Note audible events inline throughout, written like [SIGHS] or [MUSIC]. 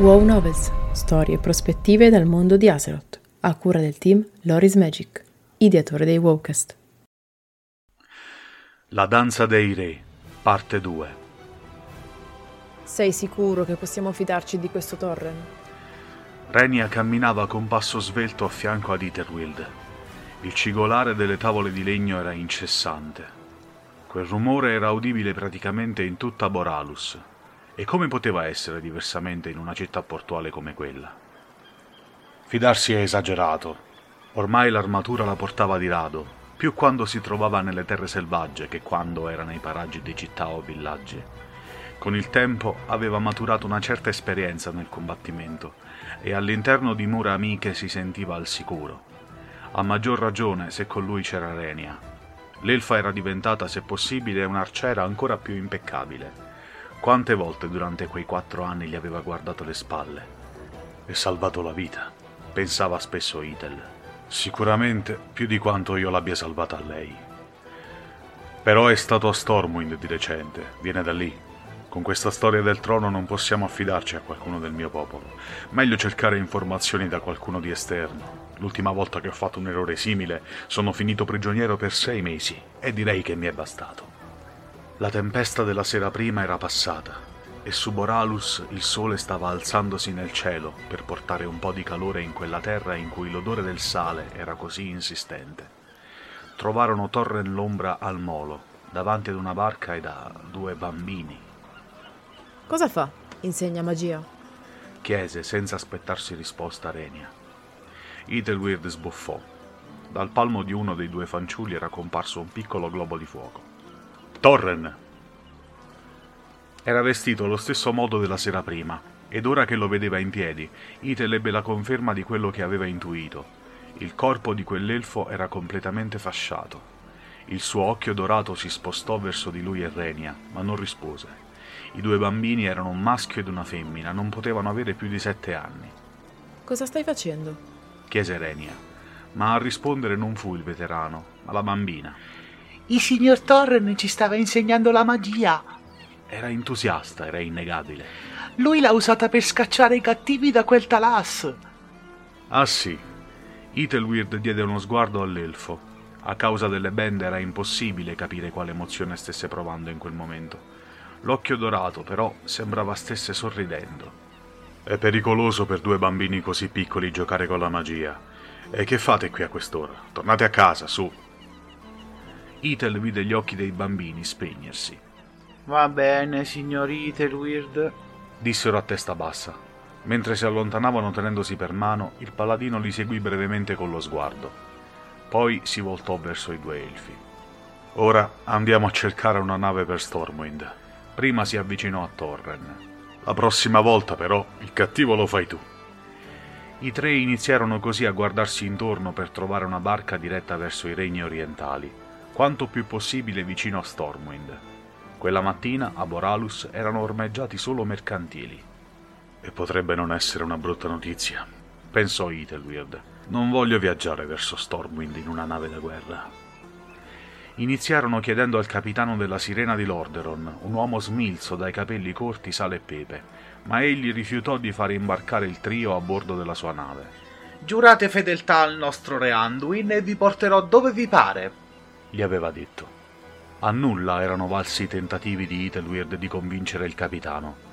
WoW Novels, storie e prospettive dal mondo di Azeroth, a cura del team Loris Magic, ideatore dei Wowcast. La danza dei re, parte 2. Sei sicuro che possiamo fidarci di questo Torren? Renia camminava con passo svelto a fianco ad Itherwild. Il cigolare delle tavole di legno era incessante. Quel rumore era udibile praticamente in tutta Boralus. E come poteva essere diversamente in una città portuale come quella? Fidarsi è esagerato. Ormai l'armatura la portava di rado, più quando si trovava nelle terre selvagge che quando era nei paraggi di città o villaggi. Con il tempo aveva maturato una certa esperienza nel combattimento e all'interno di mura amiche si sentiva al sicuro. A maggior ragione se con lui c'era Renia. L'elfa era diventata, se possibile, un'arciera ancora più impeccabile. Quante volte durante quei quattro anni gli aveva guardato le spalle e salvato la vita, pensava spesso Itel. Sicuramente più di quanto io l'abbia salvata a lei. Però è stato a Stormwind di recente, viene da lì. Con questa storia del trono non possiamo affidarci a qualcuno del mio popolo. Meglio cercare informazioni da qualcuno di esterno. L'ultima volta che ho fatto un errore simile sono finito prigioniero per sei mesi e direi che mi è bastato. La tempesta della sera prima era passata e su Boralus il sole stava alzandosi nel cielo per portare un po' di calore in quella terra in cui l'odore del sale era così insistente. Trovarono Torren l'ombra al molo, davanti ad una barca e da due bambini. Cosa fa? Insegna magia? Chiese senza aspettarsi risposta Renia. Ethelweird sbuffò. Dal palmo di uno dei due fanciulli era comparso un piccolo globo di fuoco. Torren! Era vestito allo stesso modo della sera prima, ed ora che lo vedeva in piedi, Ethel ebbe la conferma di quello che aveva intuito. Il corpo di quell'elfo era completamente fasciato. Il suo occhio dorato si spostò verso di lui e Renia, ma non rispose. I due bambini erano un maschio ed una femmina, non potevano avere più di sette anni. Cosa stai facendo? chiese Renia, ma a rispondere non fu il veterano, ma la bambina. Il signor Torren ci stava insegnando la magia. Era entusiasta, era innegabile. Lui l'ha usata per scacciare i cattivi da quel Talas. Ah sì. Ethelweird diede uno sguardo all'elfo. A causa delle bende era impossibile capire quale emozione stesse provando in quel momento. L'occhio dorato, però, sembrava stesse sorridendo. È pericoloso per due bambini così piccoli giocare con la magia. E che fate qui a quest'ora? Tornate a casa, su. Ethel vide gli occhi dei bambini spegnersi. Va bene, signor Ethelweird, dissero a testa bassa. Mentre si allontanavano tenendosi per mano, il paladino li seguì brevemente con lo sguardo. Poi si voltò verso i due elfi. Ora andiamo a cercare una nave per Stormwind. Prima si avvicinò a Torren. La prossima volta, però, il cattivo lo fai tu. I tre iniziarono così a guardarsi intorno per trovare una barca diretta verso i regni orientali, quanto più possibile vicino a Stormwind. Quella mattina a Boralus erano ormeggiati solo mercantili. E potrebbe non essere una brutta notizia, pensò Ethelweird. Non voglio viaggiare verso Stormwind in una nave da guerra. Iniziarono chiedendo al capitano della Sirena di Lorderon, un uomo smilzo dai capelli corti sale e pepe, ma egli rifiutò di fare imbarcare il trio a bordo della sua nave. Giurate fedeltà al nostro re Anduin e vi porterò dove vi pare, gli aveva detto. A nulla erano valsi i tentativi di Ethelweird di convincere il capitano.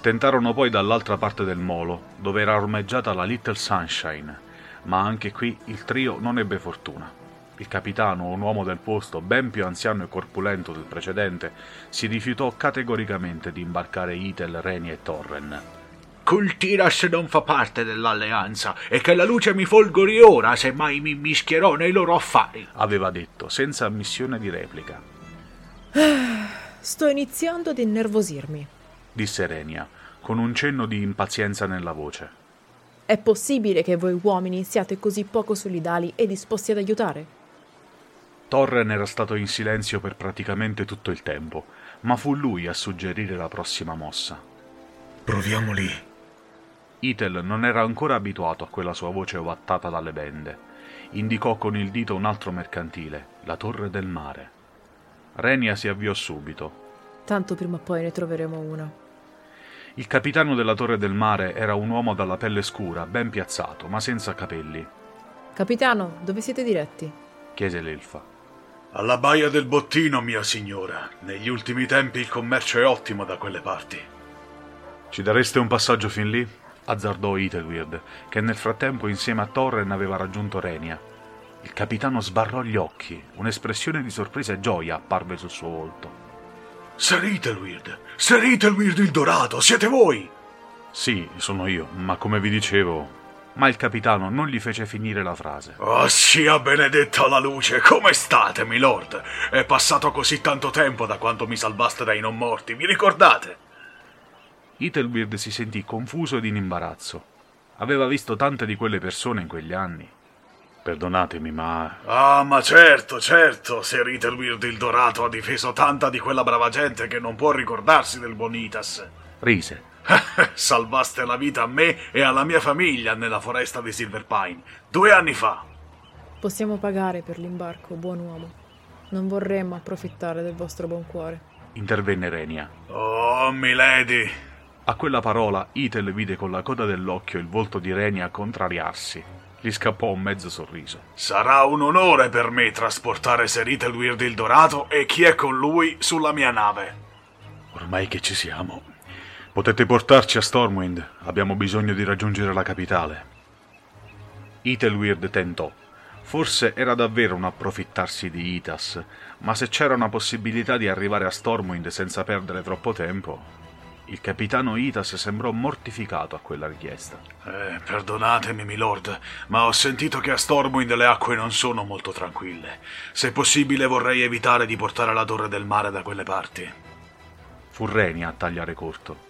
Tentarono poi dall'altra parte del molo, dove era ormeggiata la Little Sunshine, ma anche qui il trio non ebbe fortuna. Il capitano, un uomo del posto ben più anziano e corpulento del precedente, si rifiutò categoricamente di imbarcare Itel, Reni e Torren. Cultiras non fa parte dell'alleanza e che la luce mi folgori ora se mai mi mischierò nei loro affari, aveva detto, senza ammissione di replica. [SIGHS] Sto iniziando ad innervosirmi, disse Renia, con un cenno di impazienza nella voce. È possibile che voi uomini siate così poco solidali e disposti ad aiutare? Torren era stato in silenzio per praticamente tutto il tempo, ma fu lui a suggerire la prossima mossa. Proviamo lì. Itel non era ancora abituato a quella sua voce ovattata dalle bende. Indicò con il dito un altro mercantile, la Torre del Mare. Renia si avviò subito. Tanto prima o poi ne troveremo una. Il capitano della Torre del Mare era un uomo dalla pelle scura, ben piazzato, ma senza capelli. Capitano, dove siete diretti? chiese l'elfa. Alla baia del bottino, mia signora. Negli ultimi tempi il commercio è ottimo da quelle parti. Ci dareste un passaggio fin lì? Azzardò Ethelweird, che nel frattempo insieme a Torren aveva raggiunto Renia. Il capitano sbarrò gli occhi, un'espressione di sorpresa e gioia apparve sul suo volto. Sir Ethelweird! Sir Ethelweird il Dorato, siete voi! Sì, sono io, ma come vi dicevo... Ma il capitano non gli fece finire la frase. Oh, sia benedetta la luce! Come state, milord? È passato così tanto tempo da quando mi salvaste dai non morti, vi ricordate? Ethelweird si sentì confuso ed in imbarazzo. Aveva visto tante di quelle persone in quegli anni. Perdonatemi, ma... Ah, ma certo, certo, Sir Ethelweird il Dorato ha difeso tanta di quella brava gente che non può ricordarsi del Bonitas. [LAUGHS] Rise. Salvaste la vita a me e alla mia famiglia nella foresta di Silverpine, due anni fa. Possiamo pagare per l'imbarco, buon uomo. Non vorremmo approfittare del vostro buon cuore. Intervenne Renia. Oh, milady. A quella parola, Ethel vide con la coda dell'occhio il volto di Renia contrariarsi. Gli scappò un mezzo sorriso. Sarà un onore per me trasportare Sir Ethelweird il Dorato e chi è con lui sulla mia nave. Ormai che ci siamo, potete portarci a Stormwind. Abbiamo bisogno di raggiungere la capitale. Ethelweird tentò. Forse era davvero un approfittarsi di Itas, ma se c'era una possibilità di arrivare a Stormwind senza perdere troppo tempo, il capitano Itas sembrò mortificato a quella richiesta. Eh, perdonatemi, milord, ma ho sentito che a Stormwind le acque non sono molto tranquille. Se possibile vorrei evitare di portare la torre del mare da quelle parti. Fu Renia a tagliare corto.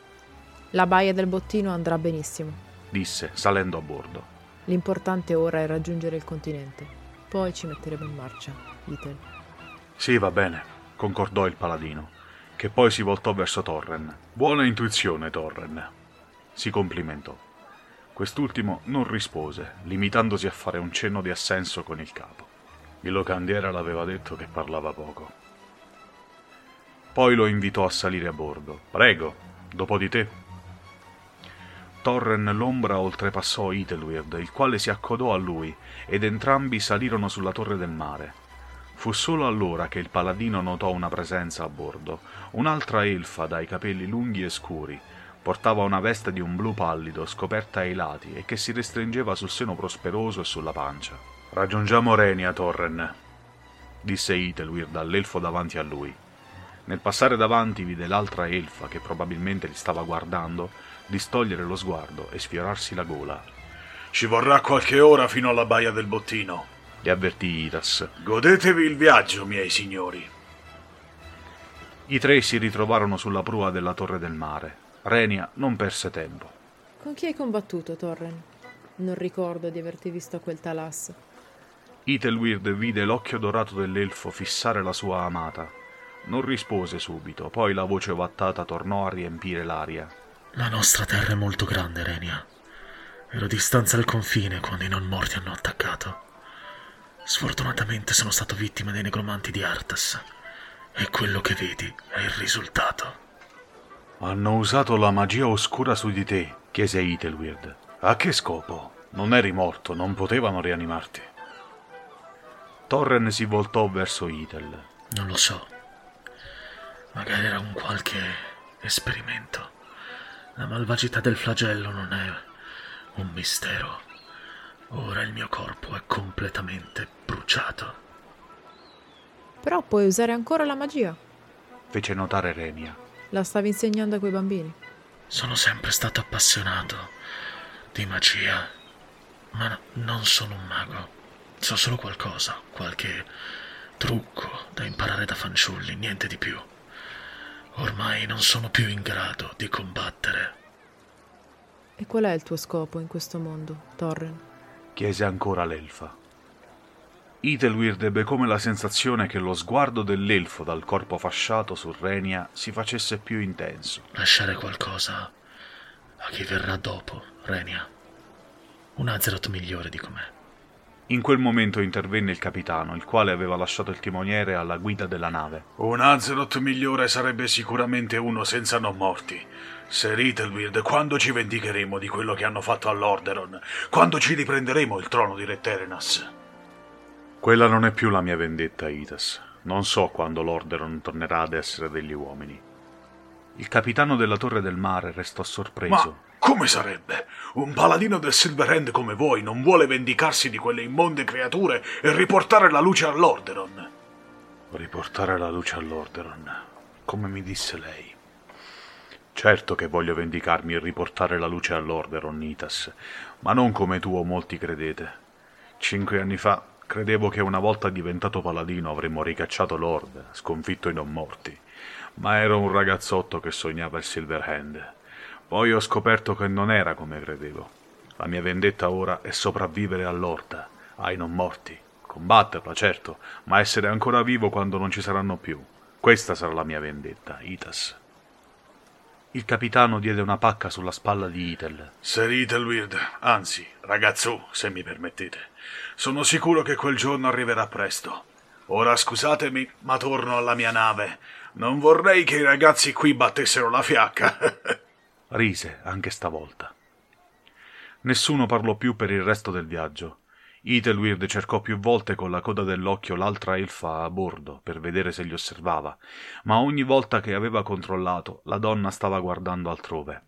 La baia del bottino andrà benissimo, disse, salendo a bordo. L'importante ora è raggiungere il continente. Poi ci metteremo in marcia, Ethel. Sì, va bene, concordò il paladino che poi si voltò verso Torren. Buona intuizione, Torren. Si complimentò. Quest'ultimo non rispose, limitandosi a fare un cenno di assenso con il capo. Il locandiera l'aveva detto che parlava poco. Poi lo invitò a salire a bordo. Prego, dopo di te. Torren l'ombra oltrepassò Ethelweird, il quale si accodò a lui, ed entrambi salirono sulla torre del mare. Fu solo allora che il paladino notò una presenza a bordo, un'altra elfa dai capelli lunghi e scuri. Portava una veste di un blu pallido scoperta ai lati e che si restringeva sul seno prosperoso e sulla pancia. Raggiungiamo Renia, Torren, disse Ethelweird all'elfo davanti a lui. Nel passare davanti vide l'altra elfa, che probabilmente li stava guardando, distogliere lo sguardo e sfiorarsi la gola. Ci vorrà qualche ora fino alla baia del bottino, gli avvertì Itas. Godetevi il viaggio, miei signori. I tre si ritrovarono sulla prua della Torre del Mare. Renia non perse tempo. Con chi hai combattuto, Torren? Non ricordo di averti visto a quel talas. Ethelweird vide l'occhio dorato dell'elfo fissare la sua amata. Non rispose subito, poi la voce vattata tornò a riempire l'aria. La nostra terra è molto grande, Renia. Ero distanza dal confine quando i non morti hanno attaccato. Sfortunatamente sono stato vittima dei negromanti di Artas. E quello che vedi è il risultato. Hanno usato la magia oscura su di te, chiese Ethelweird. A che scopo? Non eri morto, non potevano rianimarti. Torren si voltò verso Ethel. Non lo so. Magari era un qualche esperimento. La malvagità del flagello non è un mistero. Ora il mio corpo è completamente bruciato. Però puoi usare ancora la magia, fece notare Renia. La stavi insegnando a quei bambini. Sono sempre stato appassionato di magia, ma non sono un mago. So solo qualcosa, qualche trucco da imparare da fanciulli, niente di più. Ormai non sono più in grado di combattere. E qual è il tuo scopo in questo mondo, Torren? Chiese ancora l'elfa. Ethelweird ebbe come la sensazione che lo sguardo dell'elfo dal corpo fasciato su Renia si facesse più intenso. Lasciare qualcosa a chi verrà dopo, Renia. Un Azeroth migliore di com'è. In quel momento intervenne il capitano, il quale aveva lasciato il timoniere alla guida della nave. Un Azeroth migliore sarebbe sicuramente uno senza non morti. Sir Ittleweird, quando ci vendicheremo di quello che hanno fatto all'Orderon? Quando ci riprenderemo il trono di Re Terenas? Quella non è più la mia vendetta, Itas. Non so quando l'Orderon tornerà ad essere degli uomini. Il capitano della Torre del Mare restò sorpreso. Ma come sarebbe? Un paladino del Silverhand come voi non vuole vendicarsi di quelle immonde creature e riportare la luce all'Orderon. Riportare la luce all'Orderon, come mi disse lei. Certo che voglio vendicarmi e riportare la luce all'Orderon, Nitas, ma non come tu o molti credete. Cinque anni fa credevo che una volta diventato paladino avremmo ricacciato Lord, sconfitto i non morti, ma ero un ragazzotto che sognava il Silverhand. Poi ho scoperto che non era come credevo. La mia vendetta ora è sopravvivere all'orda, ai non morti. Combatterla, certo, ma essere ancora vivo quando non ci saranno più. Questa sarà la mia vendetta, Itas. Il capitano diede una pacca sulla spalla di Itel. Sir Itelweird, anzi, ragazzo, se mi permettete, sono sicuro che quel giorno arriverà presto. Ora scusatemi, ma torno alla mia nave. Non vorrei che i ragazzi qui battessero la fiacca. [LAUGHS] Rise anche stavolta. Nessuno parlò più per il resto del viaggio. Itelweird cercò più volte con la coda dell'occhio l'altra elfa a bordo per vedere se li osservava, ma ogni volta che aveva controllato la donna stava guardando altrove.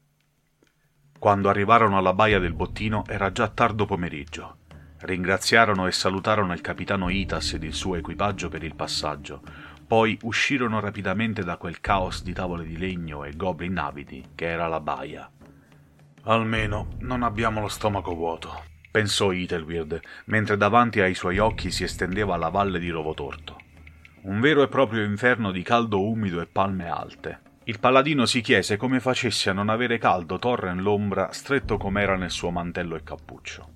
Quando arrivarono alla baia del bottino era già tardo pomeriggio. Ringraziarono e salutarono il capitano Itas ed il suo equipaggio per il passaggio, poi uscirono rapidamente da quel caos di tavole di legno e goblin avidi che era la baia. Almeno non abbiamo lo stomaco vuoto, pensò Itelweird, mentre davanti ai suoi occhi si estendeva la valle di Rovotorto. Un vero e proprio inferno di caldo umido e palme alte. Il paladino si chiese come facesse a non avere caldo Torren l'ombra stretto com'era nel suo mantello e cappuccio.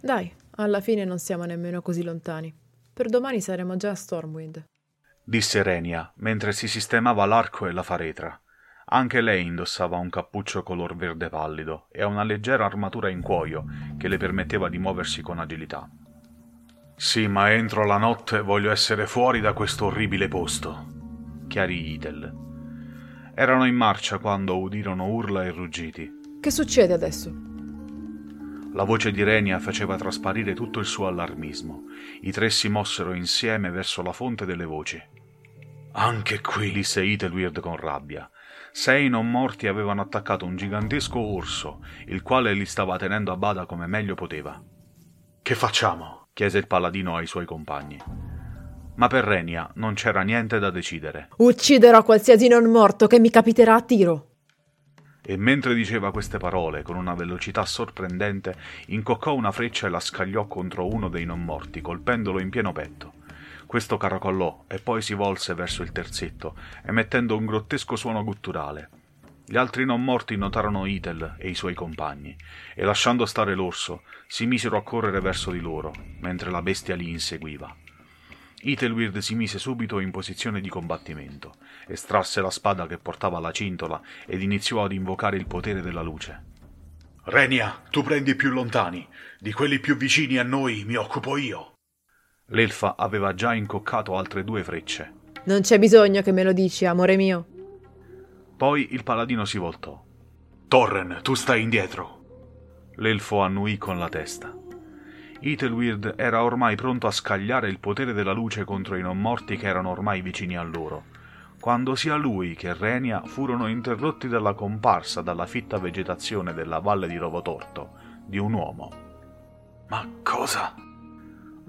Dai, alla fine non siamo nemmeno così lontani. Per domani saremo già a Stormwind disse Renia mentre si sistemava l'arco e la faretra. Anche lei indossava un cappuccio color verde pallido e una leggera armatura in cuoio che le permetteva di muoversi con agilità. Sì, ma entro la notte voglio essere fuori da questo orribile posto, chiarì Idel. Erano in marcia quando udirono urla e ruggiti. Che succede adesso? La voce di Renia faceva trasparire tutto il suo allarmismo. I tre si mossero insieme verso la fonte delle voci. Anche qui, disse Itelweird con rabbia. Sei non morti avevano attaccato un gigantesco orso, il quale li stava tenendo a bada come meglio poteva. Che facciamo? chiese il paladino ai suoi compagni. Ma per Renia non c'era niente da decidere. Ucciderò qualsiasi non morto che mi capiterà a tiro. E mentre diceva queste parole, con una velocità sorprendente, incoccò una freccia e la scagliò contro uno dei non morti, colpendolo in pieno petto. Questo caracollò e poi si volse verso il terzetto, emettendo un grottesco suono gutturale. Gli altri non morti notarono Itel e i suoi compagni, e lasciando stare l'orso, si misero a correre verso di loro, mentre la bestia li inseguiva. Itelweird si mise subito in posizione di combattimento, estrasse la spada che portava alla cintola ed iniziò ad invocare il potere della luce. Renia, tu prendi i più lontani, di quelli più vicini a noi mi occupo io. L'elfa aveva già incoccato altre due frecce. Non c'è bisogno che me lo dici, amore mio. Poi il paladino si voltò. Torren, tu stai indietro. L'elfo annuì con la testa. Itelweird era ormai pronto a scagliare il potere della luce contro i non morti che erano ormai vicini a loro, quando sia lui che Renia furono interrotti dalla comparsa dalla fitta vegetazione della valle di Rovotorto di un uomo. Ma cosa?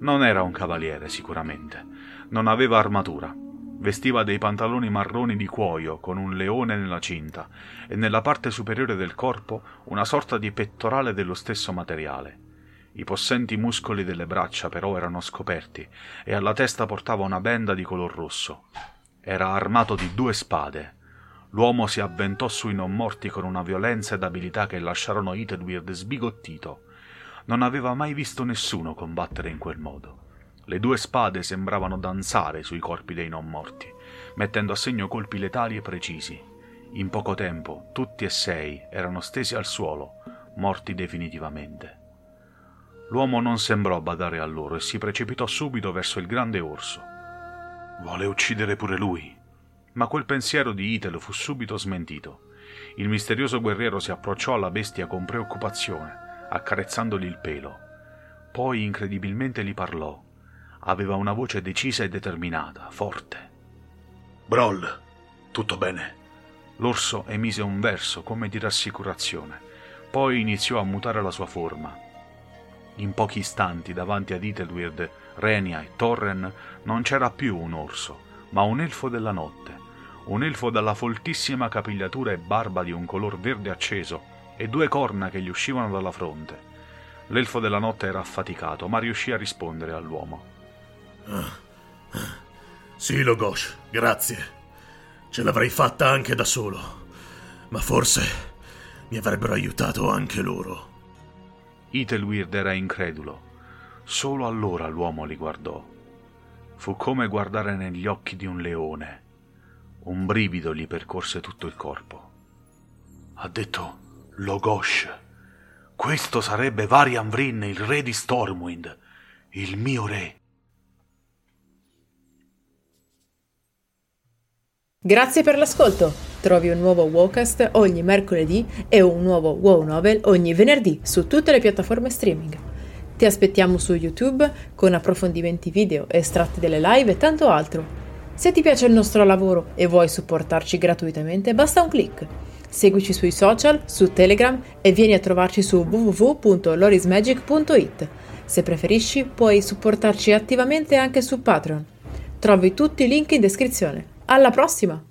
Non era un cavaliere, sicuramente. Non aveva armatura. Vestiva dei pantaloni marroni di cuoio con un leone nella cinta e nella parte superiore del corpo una sorta di pettorale dello stesso materiale. I possenti muscoli delle braccia però erano scoperti e alla testa portava una benda di color rosso. Era armato di due spade. L'uomo si avventò sui non morti con una violenza ed abilità che lasciarono Itedweird sbigottito non aveva mai visto nessuno combattere in quel modo. Le due spade sembravano danzare sui corpi dei non morti, mettendo a segno colpi letali e precisi. In poco tempo tutti e sei erano stesi al suolo, morti definitivamente. L'uomo non sembrò badare a loro e si precipitò subito verso il grande orso. Vuole uccidere pure lui. Ma quel pensiero di Itel fu subito smentito. Il misterioso guerriero si approcciò alla bestia con preoccupazione, accarezzandogli il pelo. Poi incredibilmente gli parlò. Aveva una voce decisa e determinata, forte. Broll, tutto bene? L'orso emise un verso come di rassicurazione. Poi iniziò a mutare la sua forma. In pochi istanti davanti ad Itelweird, Renia e Torren non c'era più un orso, ma un elfo della notte, un elfo dalla foltissima capigliatura e barba di un color verde acceso e due corna che gli uscivano dalla fronte. L'elfo della notte era affaticato, ma riuscì a rispondere all'uomo. Sì, Logosh, grazie. Ce l'avrei fatta anche da solo, ma forse mi avrebbero aiutato anche loro. Itelweird era incredulo. Solo allora l'uomo li guardò. Fu come guardare negli occhi di un leone. Un brivido gli percorse tutto il corpo. Ha detto Logosh. Questo sarebbe Varian Vrin, il re di Stormwind, il mio re. Grazie per l'ascolto. Trovi un nuovo Wowcast ogni mercoledì e un nuovo Wow Novel ogni venerdì su tutte le piattaforme streaming. Ti aspettiamo su YouTube con approfondimenti video, estratti delle live e tanto altro. Se ti piace il nostro lavoro e vuoi supportarci gratuitamente, basta un clic. Seguici sui social, su Telegram e vieni a trovarci su www.lorismagic.it. Se preferisci, puoi supportarci attivamente anche su Patreon. Trovi tutti i link in descrizione. Alla prossima!